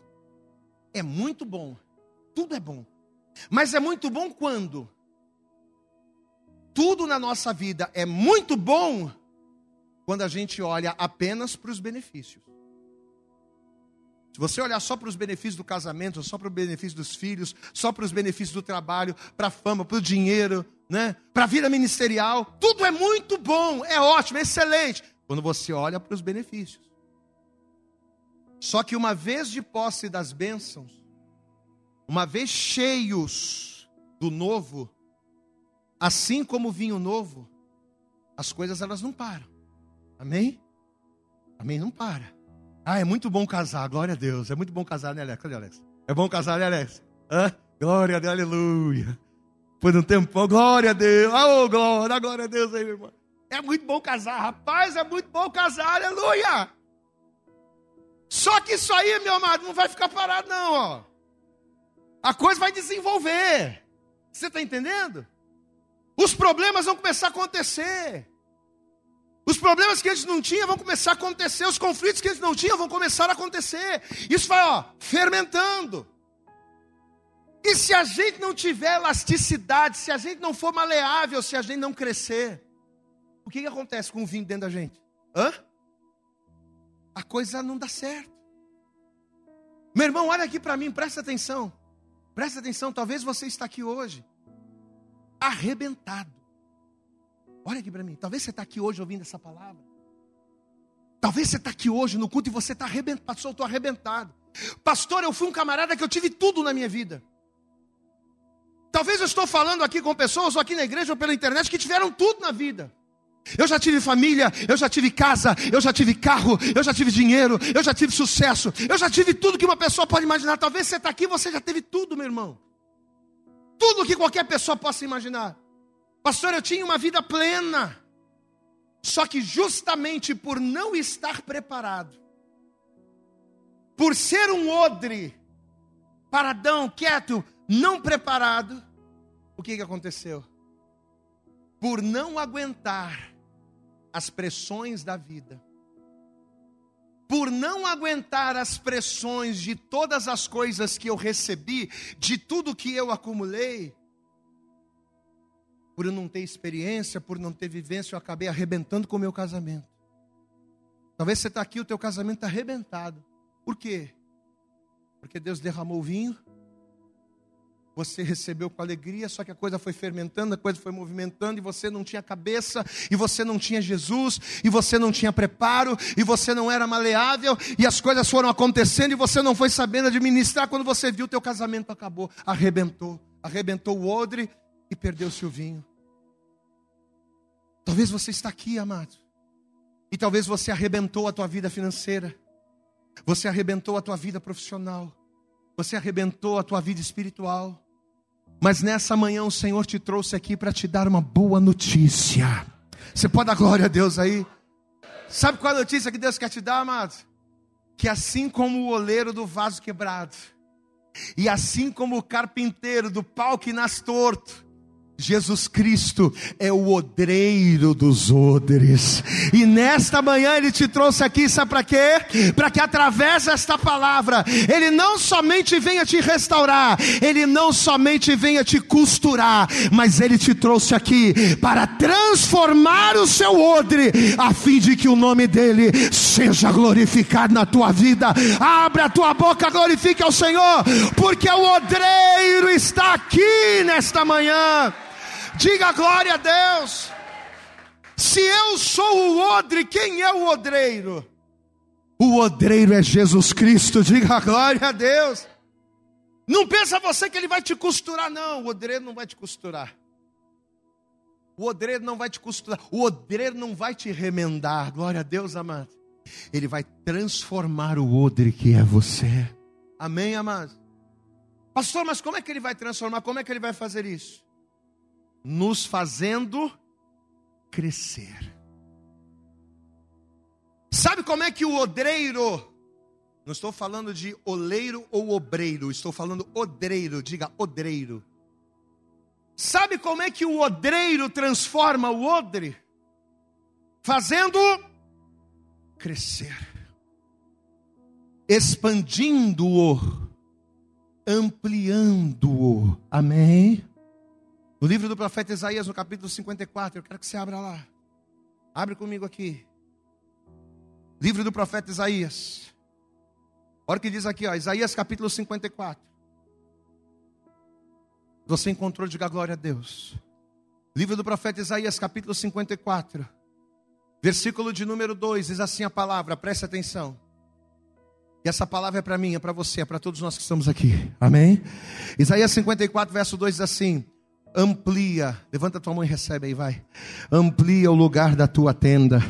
é muito bom. Tudo é bom. Mas é muito bom quando? tudo na nossa vida é muito bom quando a gente olha apenas para os benefícios. Se você olhar só para os benefícios do casamento, só para o benefício dos filhos, só para os benefícios do trabalho, para a fama, para o dinheiro, né? para a vida ministerial, tudo é muito bom, é ótimo, é excelente. Quando você olha para os benefícios. Só que uma vez de posse das bênçãos, uma vez cheios do novo, Assim como vinho novo, as coisas elas não param. Amém? Amém? Não para. Ah, é muito bom casar, glória a Deus. É muito bom casar, né, Alex? Cadê Alex? É bom casar, né, Alex? Hã? Glória a Deus, aleluia. Por um tempão, glória a Deus. Oh, glória, glória a Deus aí, meu irmão. É muito bom casar, rapaz, é muito bom casar, aleluia. Só que isso aí, meu amado, não vai ficar parado, não, ó. A coisa vai desenvolver. Você está entendendo? Os problemas vão começar a acontecer. Os problemas que eles não tinham vão começar a acontecer. Os conflitos que eles não tinham vão começar a acontecer. Isso vai, ó, fermentando. E se a gente não tiver elasticidade, se a gente não for maleável, se a gente não crescer, o que, que acontece com o vinho dentro da gente? Hã? A coisa não dá certo. Meu irmão, olha aqui para mim, presta atenção. Presta atenção, talvez você está aqui hoje arrebentado. Olha aqui para mim, talvez você está aqui hoje ouvindo essa palavra. Talvez você está aqui hoje no culto e você está arrebentado, pastor, eu estou arrebentado. Pastor, eu fui um camarada que eu tive tudo na minha vida. Talvez eu estou falando aqui com pessoas, ou aqui na igreja, ou pela internet, que tiveram tudo na vida. Eu já tive família, eu já tive casa, eu já tive carro, eu já tive dinheiro, eu já tive sucesso, eu já tive tudo que uma pessoa pode imaginar. Talvez você está aqui, você já teve tudo, meu irmão. Tudo que qualquer pessoa possa imaginar. Pastor, eu tinha uma vida plena. Só que justamente por não estar preparado, por ser um odre, paradão, quieto, não preparado, o que, que aconteceu? Por não aguentar as pressões da vida, por não aguentar as pressões de todas as coisas que eu recebi, de tudo que eu acumulei, por eu não ter experiência, por não ter vivência, eu acabei arrebentando com o meu casamento. Talvez você está aqui, o teu casamento está arrebentado. Por quê? Porque Deus derramou vinho você recebeu com alegria, só que a coisa foi fermentando, a coisa foi movimentando, e você não tinha cabeça, e você não tinha Jesus, e você não tinha preparo, e você não era maleável, e as coisas foram acontecendo, e você não foi sabendo administrar. Quando você viu, teu casamento acabou, arrebentou, arrebentou o odre e perdeu-se o vinho. Talvez você está aqui, amado, e talvez você arrebentou a tua vida financeira, você arrebentou a tua vida profissional, você arrebentou a tua vida espiritual. Mas nessa manhã o Senhor te trouxe aqui para te dar uma boa notícia. Você pode dar glória a Deus aí? Sabe qual é a notícia que Deus quer te dar, amado? Que assim como o oleiro do vaso quebrado, e assim como o carpinteiro do pau que nasce torto, Jesus Cristo é o odreiro dos odres. E nesta manhã ele te trouxe aqui, sabe para quê? Para que através desta palavra, ele não somente venha te restaurar, ele não somente venha te costurar, mas ele te trouxe aqui para transformar o seu odre, a fim de que o nome dele seja glorificado na tua vida. Abra a tua boca, glorifique ao Senhor, porque o odreiro está aqui nesta manhã. Diga glória a Deus. Se eu sou o odre, quem é o odreiro? O odreiro é Jesus Cristo. Diga glória a Deus. Não pensa você que ele vai te costurar, não. O odreiro não vai te costurar. O odreiro não vai te costurar. O odreiro não vai te remendar. Glória a Deus, amado. Ele vai transformar o odre que é você. Amém, amado? Pastor, mas como é que ele vai transformar? Como é que ele vai fazer isso? Nos fazendo crescer. Sabe como é que o odreiro, não estou falando de oleiro ou obreiro, estou falando odreiro, diga odreiro. Sabe como é que o odreiro transforma o odre? Fazendo crescer, expandindo-o, ampliando-o. Amém? No livro do profeta Isaías, no capítulo 54, eu quero que você abra lá. Abre comigo aqui. Livro do profeta Isaías. Olha o que diz aqui, ó, Isaías capítulo 54. Você encontrou, diga glória a Deus. Livro do profeta Isaías, capítulo 54. Versículo de número 2, diz assim a palavra, preste atenção. E essa palavra é para mim, é para você, é para todos nós que estamos aqui. Amém? Isaías 54, verso 2 diz assim: amplia, levanta tua mão e recebe aí, vai. Amplia o lugar da tua tenda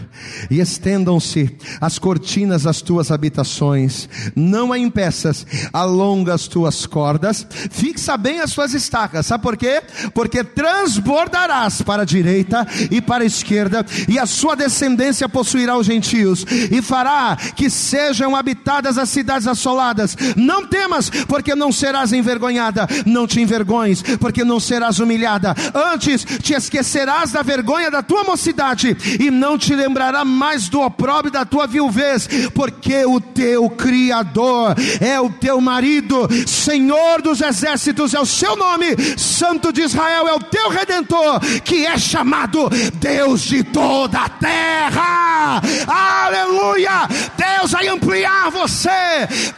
e estendam-se as cortinas das tuas habitações. Não a impeças, alonga as tuas cordas, fixa bem as tuas estacas. Sabe por quê? Porque transbordarás para a direita e para a esquerda, e a sua descendência possuirá os gentios e fará que sejam habitadas as cidades assoladas. Não temas, porque não serás envergonhada. Não te envergonhes, porque não serás humilhada humilhada. Antes te esquecerás da vergonha da tua mocidade e não te lembrará mais do opróbrio da tua viuvez, porque o teu Criador é o teu marido, Senhor dos exércitos é o seu nome, Santo de Israel é o teu redentor, que é chamado Deus de toda a terra. Aleluia! Deus vai ampliar você,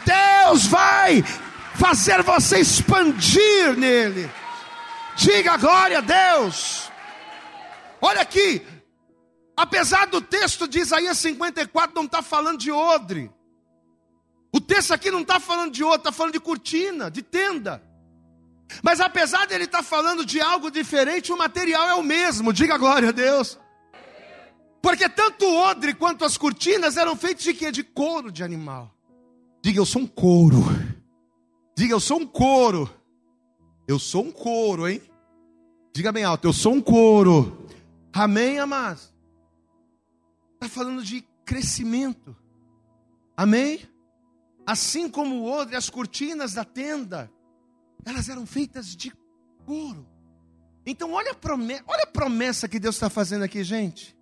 Deus vai fazer você expandir nele. Diga glória a Deus. Olha aqui, apesar do texto de Isaías 54 não estar tá falando de odre. O texto aqui não está falando de odre, está falando de cortina, de tenda. Mas apesar dele estar tá falando de algo diferente, o material é o mesmo. Diga glória a Deus. Porque tanto o odre quanto as cortinas eram feitos de quê? De couro de animal. Diga, eu sou um couro. Diga, eu sou um couro. Eu sou um couro, hein? Diga bem alto, eu sou um couro. Amém, amados? Está falando de crescimento. Amém? Assim como o outro, as cortinas da tenda, elas eram feitas de couro. Então, olha a promessa, olha a promessa que Deus está fazendo aqui, gente.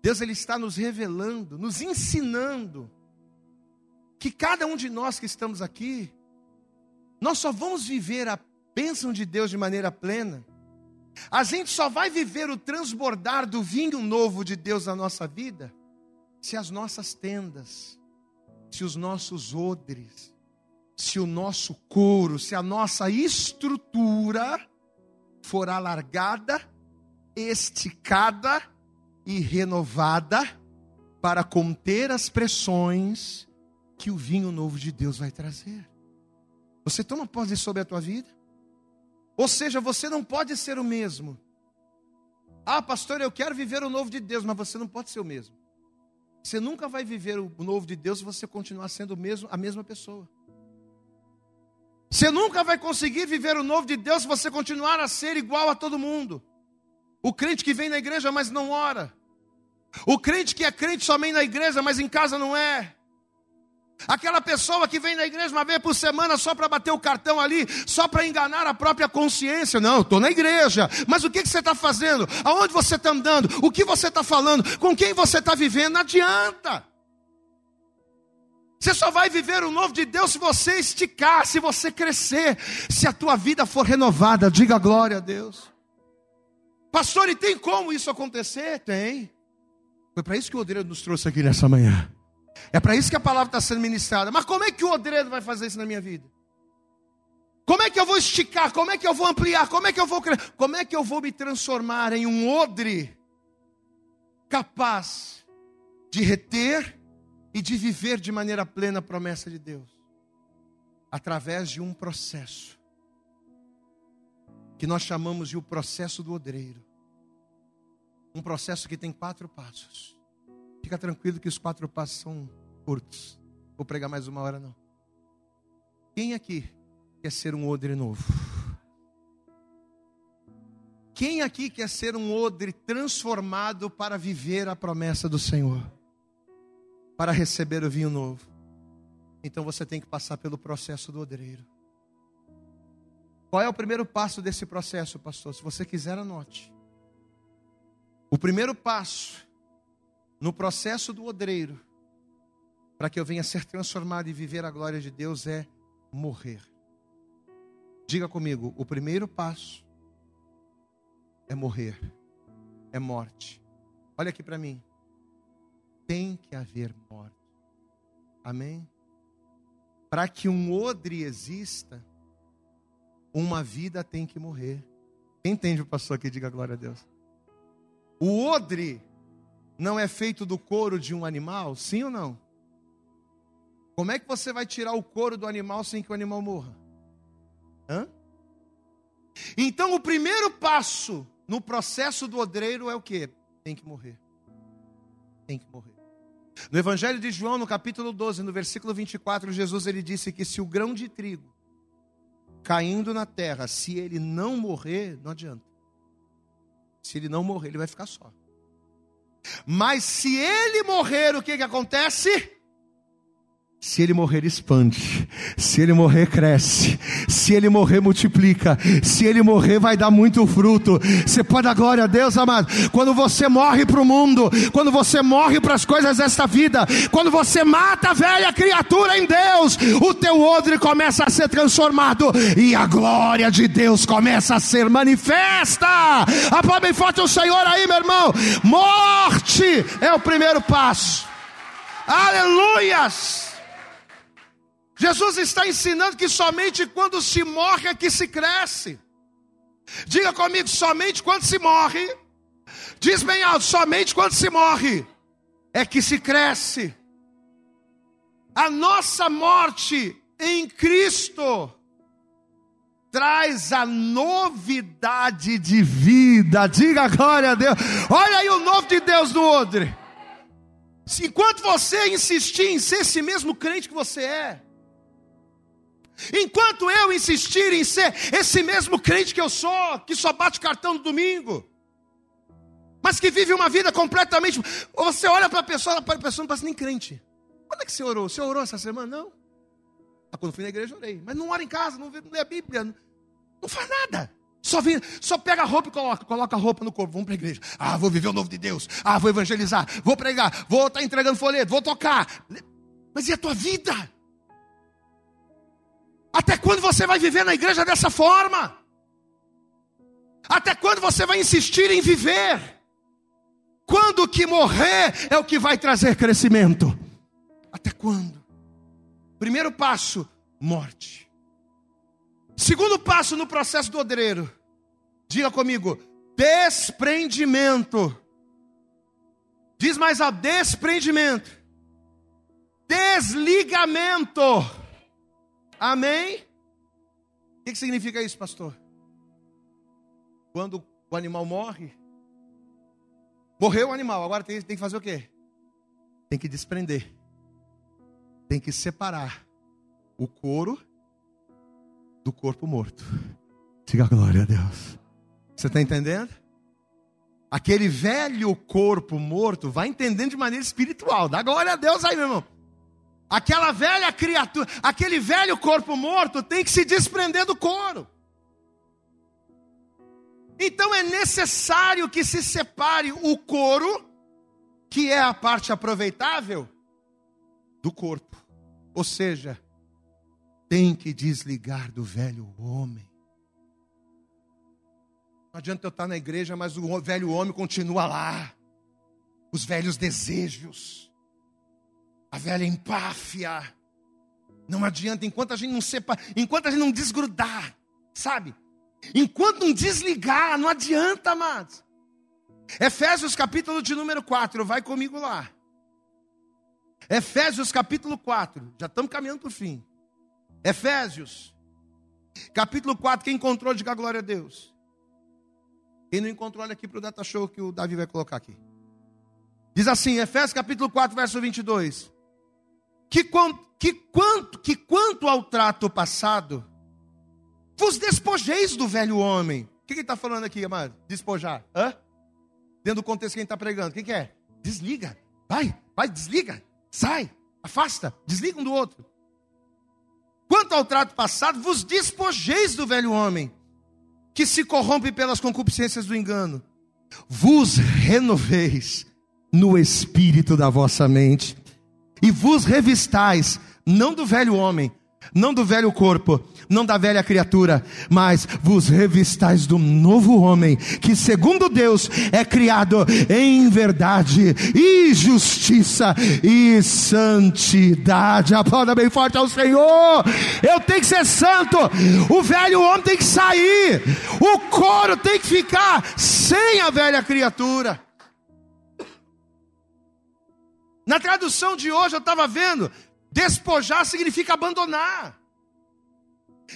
Deus ele está nos revelando, nos ensinando que cada um de nós que estamos aqui, nós só vamos viver a bênção de Deus de maneira plena. A gente só vai viver o transbordar do vinho novo de Deus na nossa vida se as nossas tendas, se os nossos odres, se o nosso couro, se a nossa estrutura for alargada, esticada e renovada para conter as pressões que o vinho novo de Deus vai trazer. Você toma posse sobre a tua vida? Ou seja, você não pode ser o mesmo. Ah, pastor, eu quero viver o novo de Deus, mas você não pode ser o mesmo. Você nunca vai viver o novo de Deus se você continuar sendo mesmo, a mesma pessoa. Você nunca vai conseguir viver o novo de Deus se você continuar a ser igual a todo mundo. O crente que vem na igreja, mas não ora. O crente que é crente somente na igreja, mas em casa não é. Aquela pessoa que vem na igreja uma vez por semana só para bater o cartão ali, só para enganar a própria consciência. Não, estou na igreja. Mas o que, que você está fazendo? Aonde você está andando? O que você está falando? Com quem você está vivendo? Não adianta. Você só vai viver o novo de Deus se você esticar, se você crescer, se a tua vida for renovada. Diga glória a Deus. Pastor, e tem como isso acontecer? Tem. Foi para isso que o Odreiro nos trouxe aqui nessa manhã. É para isso que a palavra está sendo ministrada. Mas como é que o Odreiro vai fazer isso na minha vida? Como é que eu vou esticar? Como é que eu vou ampliar? Como é que eu vou Como é que eu vou me transformar em um odre capaz de reter e de viver de maneira plena a promessa de Deus? Através de um processo que nós chamamos de o processo do odreiro. Um processo que tem quatro passos. Fica tranquilo que os quatro passos são curtos. Vou pregar mais uma hora não. Quem aqui quer ser um odre novo? Quem aqui quer ser um odre transformado para viver a promessa do Senhor? Para receber o vinho novo? Então você tem que passar pelo processo do odreiro. Qual é o primeiro passo desse processo, pastor? Se você quiser, anote. O primeiro passo no processo do odreiro, para que eu venha ser transformado e viver a glória de Deus, é morrer. Diga comigo: o primeiro passo é morrer, é morte. Olha aqui para mim. Tem que haver morte. Amém? Para que um odre exista, uma vida tem que morrer. Quem entende o pastor aqui? Diga glória a Deus. O odre não é feito do couro de um animal? Sim ou não? Como é que você vai tirar o couro do animal sem que o animal morra? Hã? Então, o primeiro passo no processo do odreiro é o que? Tem que morrer. Tem que morrer. No Evangelho de João, no capítulo 12, no versículo 24, Jesus ele disse que se o grão de trigo caindo na terra, se ele não morrer, não adianta. Se ele não morrer, ele vai ficar só. Mas se ele morrer, o que, que acontece? Se ele morrer, expande. Se ele morrer, cresce. Se ele morrer, multiplica. Se ele morrer, vai dar muito fruto. Você pode dar glória a Deus, amado. Quando você morre para o mundo, quando você morre para as coisas desta vida, quando você mata a velha criatura em Deus, o teu odre começa a ser transformado e a glória de Deus começa a ser manifesta. Aplauda bem forte o Senhor aí, meu irmão. Morte é o primeiro passo. Aleluias! Jesus está ensinando que somente quando se morre é que se cresce. Diga comigo, somente quando se morre. Diz bem alto, somente quando se morre é que se cresce. A nossa morte em Cristo traz a novidade de vida. Diga glória a Deus. Olha aí o novo de Deus no odre. Enquanto você insistir em ser esse mesmo crente que você é, Enquanto eu insistir em ser esse mesmo crente que eu sou, que só bate cartão no domingo, mas que vive uma vida completamente. Você olha para a pessoa, a pessoa não parece nem crente. Quando é que você orou? Você orou essa semana? Não. Ah, quando fui na igreja, orei. Mas não ora em casa, não, lê a Bíblia, não, não faz nada. Só, só pega a roupa e coloca, coloca a roupa no corpo, vamos para a igreja. Ah, vou viver o novo de Deus. Ah, vou evangelizar, vou pregar, vou estar tá entregando folheto, vou tocar. Mas e a tua vida? Até quando você vai viver na igreja dessa forma? Até quando você vai insistir em viver? Quando que morrer é o que vai trazer crescimento? Até quando? Primeiro passo, morte. Segundo passo no processo do odreiro. Diga comigo, desprendimento. Diz mais ao desprendimento. Desligamento. Amém? O que, significa isso, pastor? Quando o animal morre, morreu o animal, agora tem, tem que fazer o quê? Tem que desprender, tem que separar o couro do corpo morto. Diga glória a Deus. Você está entendendo? Aquele velho corpo morto vai entendendo de maneira espiritual. Dá glória a Deus aí, meu irmão. Aquela velha criatura, aquele velho corpo morto tem que se desprender do couro. Então é necessário que se separe o couro, que é a parte aproveitável, do corpo. Ou seja, tem que desligar do velho homem. Não adianta eu estar na igreja, mas o velho homem continua lá. Os velhos desejos a velha empáfia. Não adianta, enquanto a gente não separa, enquanto a gente não desgrudar, sabe? Enquanto não desligar, não adianta, amados. Efésios capítulo de número 4, vai comigo lá. Efésios capítulo 4, já estamos caminhando para o fim. Efésios, capítulo 4, quem encontrou, diga glória a Deus. Quem não encontrou, olha aqui para o data show que o Davi vai colocar aqui. Diz assim, Efésios capítulo 4, verso 22 que, que, quanto, que quanto ao trato passado, vos despojeis do velho homem. O que, ele está falando aqui, amado? Despojar. Hã? Dentro do contexto que a gente está pregando. O que, é? Desliga. Vai, vai, desliga. Sai, afasta, desliga um do outro. Quanto ao trato passado, vos despojeis do velho homem, que se corrompe pelas concupiscências do engano. Vos renoveis no espírito da vossa mente e vos revistais, não do velho homem, não do velho corpo, não da velha criatura, mas vos revistais do novo homem, que segundo Deus é criado em verdade e justiça e santidade. Aplauda bem forte ao Senhor. Eu tenho que ser santo. O velho homem tem que sair. O couro tem que ficar sem a velha criatura. Na tradução de hoje eu estava vendo, despojar significa abandonar.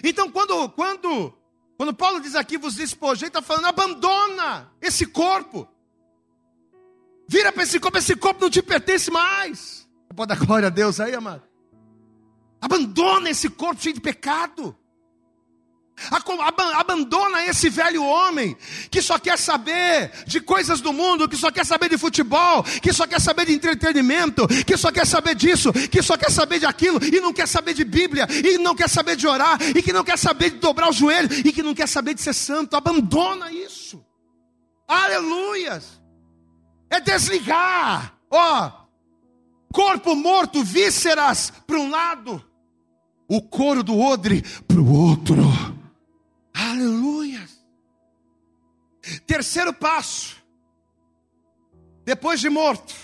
Então quando quando quando Paulo diz aqui vos despojei, está falando abandona esse corpo. Vira para esse corpo, esse corpo não te pertence mais. Pode dar glória a Deus aí, amado. Abandona esse corpo cheio de pecado. Abandona esse velho homem que só quer saber de coisas do mundo, que só quer saber de futebol, que só quer saber de entretenimento, que só quer saber disso, que só quer saber de aquilo, e não quer saber de Bíblia, e não quer saber de orar, e que não quer saber de dobrar o joelho, e que não quer saber de ser santo. Abandona isso. Aleluias. É desligar. Ó, corpo morto, vísceras para um lado, o couro do odre para o outro. Aleluia. Terceiro passo. Depois de morto,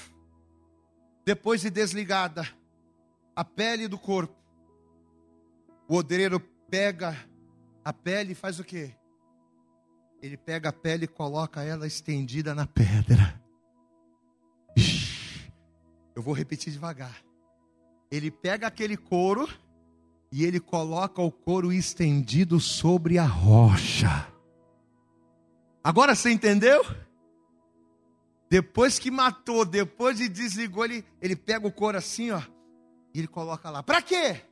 depois de desligada a pele do corpo, o odreiro pega a pele e faz o quê? Ele pega a pele e coloca ela estendida na pedra. Eu vou repetir devagar. Ele pega aquele couro e ele coloca o couro estendido sobre a rocha. Agora você entendeu? Depois que matou, depois de desligou, ele, ele pega o couro assim, ó, e ele coloca lá. Para quê?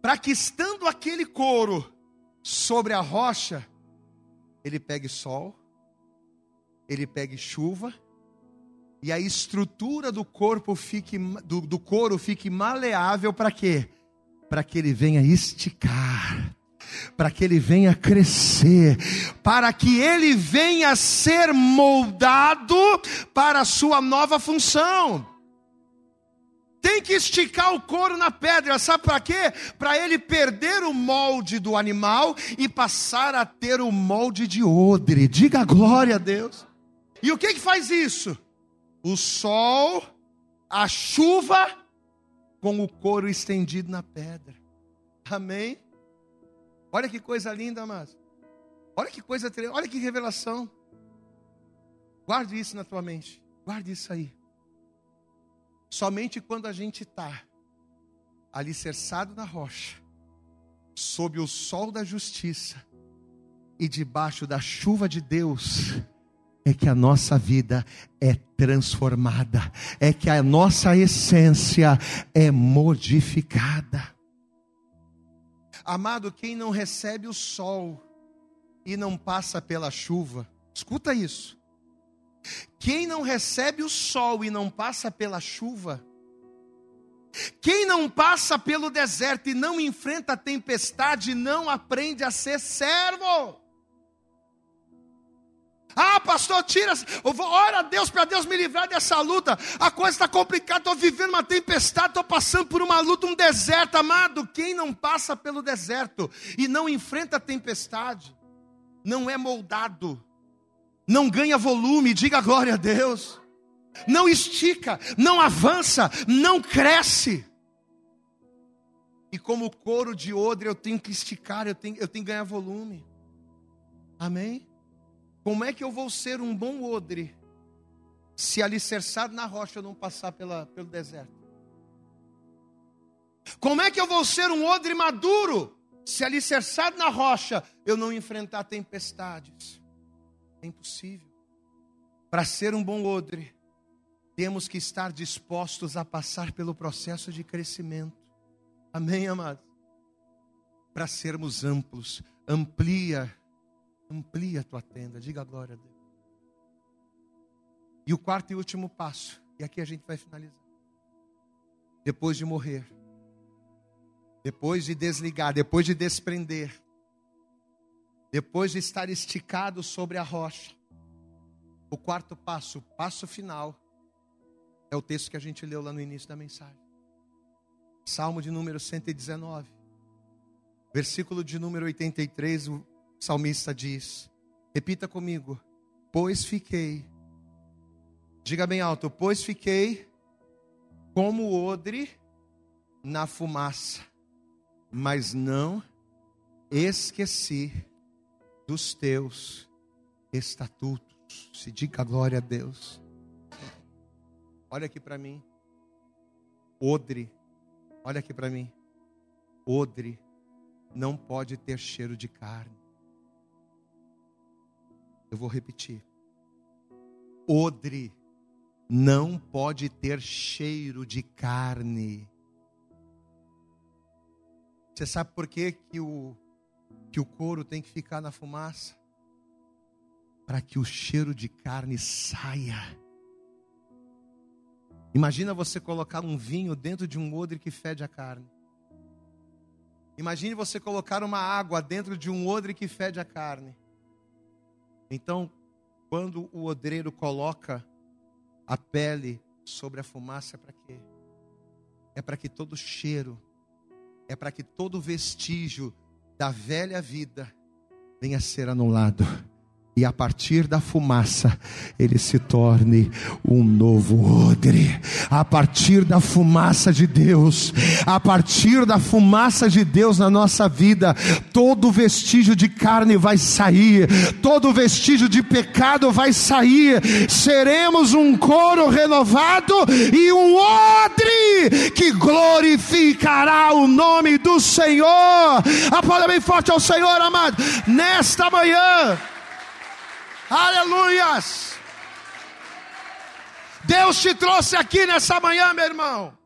Para que estando aquele couro sobre a rocha, ele pegue sol, ele pegue chuva, e a estrutura do corpo fique, do, do couro fique maleável para quê? Para que ele venha esticar, para que ele venha crescer, para que ele venha ser moldado para a sua nova função. Tem que esticar o couro na pedra, sabe para quê? Para ele perder o molde do animal e passar a ter o molde de odre. Diga glória a Deus. E o que que faz isso? O sol, a chuva, com o couro estendido na pedra. Amém? Olha que coisa linda, mas. Olha que coisa, olha que revelação. Guarde isso na tua mente. Guarde isso aí. Somente quando a gente está alicerçado na rocha, sob o sol da justiça e debaixo da chuva de Deus, é que a nossa vida é transformada, é que a nossa essência é modificada. Amado, quem não recebe o sol e não passa pela chuva, escuta isso. Quem não recebe o sol e não passa pela chuva, quem não passa pelo deserto e não enfrenta a tempestade, não aprende a ser servo. Ah, pastor, tira, ora a Deus para Deus me livrar dessa luta. A coisa está complicada, estou vivendo uma tempestade, estou passando por uma luta, um deserto, amado. Quem não passa pelo deserto e não enfrenta a tempestade, não é moldado não ganha volume, diga glória a Deus. Não estica, não avança, não cresce. E como couro de odre, eu tenho que esticar, eu tenho, eu tenho que ganhar volume. Amém? Como é que eu vou ser um bom odre se alicerçado na rocha eu não passar pela, pelo deserto? Como é que eu vou ser um odre maduro se alicerçado na rocha eu não enfrentar tempestades? É impossível. Para ser um bom odre, temos que estar dispostos a passar pelo processo de crescimento. Amém, amados? Para sermos amplos, amplia, amplia a tua tenda, diga glória a Deus. E o quarto e último passo, e aqui a gente vai finalizar. Depois de morrer, depois de desligar, depois de desprender, depois de estar esticado sobre a rocha, o quarto passo, o passo final, é o texto que a gente leu lá no início da mensagem. Salmo de número 119, versículo de número 83, o salmista diz: Repita comigo, pois fiquei, diga bem alto, pois fiquei como odre na fumaça, mas não esqueci dos teus estatutos. Se diga glória a Deus. Olha aqui para mim. Odre. Olha aqui para mim. Odre não pode ter cheiro de carne. Eu vou repetir. Odre não pode ter cheiro de carne. Você sabe por que, que o que o couro tem que ficar na fumaça para que o cheiro de carne saia. Imagina você colocar um vinho dentro de um odre que fede a carne. Imagine você colocar uma água dentro de um odre que fede a carne. Então, quando o odreiro coloca a pele sobre a fumaça, é para quê? É para que todo cheiro, é para que todo vestígio da velha vida venha a ser anulado e a partir da fumaça ele se torne um novo odre. A partir da fumaça de Deus, a partir da fumaça de Deus na nossa vida, todo vestígio de carne vai sair, todo vestígio de pecado vai sair. Seremos um coro renovado e um odre que glorificará o nome do Senhor. Aplauda bem forte ao Senhor, amado, nesta manhã. Aleluias! Deus te trouxe aqui nessa manhã, meu irmão,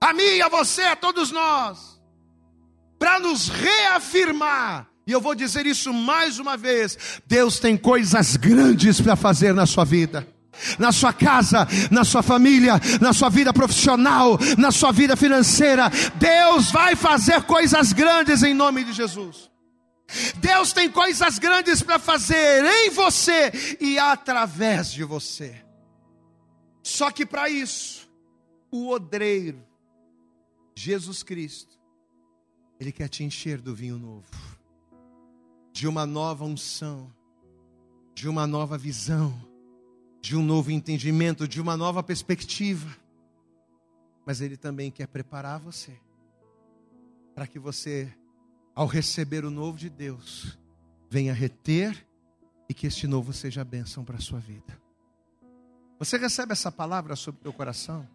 a mim, a você, a todos nós, para nos reafirmar. E eu vou dizer isso mais uma vez: Deus tem coisas grandes para fazer na sua vida na sua casa, na sua família, na sua vida profissional, na sua vida financeira. Deus vai fazer coisas grandes em nome de Jesus. Deus tem coisas grandes para fazer em você e através de você. Só que para isso, o odreiro, Jesus Cristo, Ele quer te encher do vinho novo, de uma nova unção, de uma nova visão, de um novo entendimento, de uma nova perspectiva. Mas Ele também quer preparar você para que você ao receber o novo de Deus, venha reter e que este novo seja bênção para a sua vida. Você recebe essa palavra sobre o teu coração?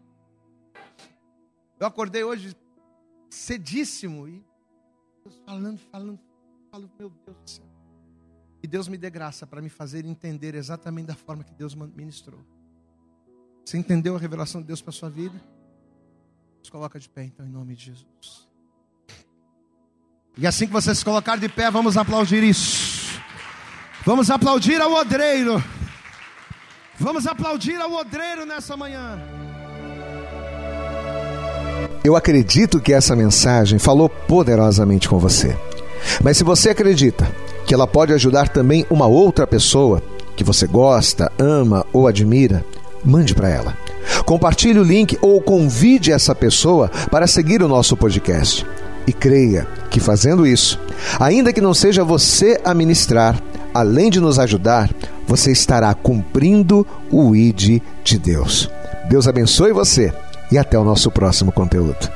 Eu acordei hoje cedíssimo e falando, falando, falando, meu Deus do céu. Que Deus me dê graça para me fazer entender exatamente da forma que Deus ministrou. Você entendeu a revelação de Deus para a sua vida? Nos coloca de pé então em nome de Jesus. E assim que você se colocar de pé, vamos aplaudir isso. Vamos aplaudir ao odreiro. Vamos aplaudir ao odreiro nessa manhã. Eu acredito que essa mensagem falou poderosamente com você. Mas se você acredita que ela pode ajudar também uma outra pessoa que você gosta, ama ou admira, mande para ela. Compartilhe o link ou convide essa pessoa para seguir o nosso podcast e creia que fazendo isso, ainda que não seja você a ministrar, além de nos ajudar, você estará cumprindo o ID de Deus. Deus abençoe você e até o nosso próximo conteúdo.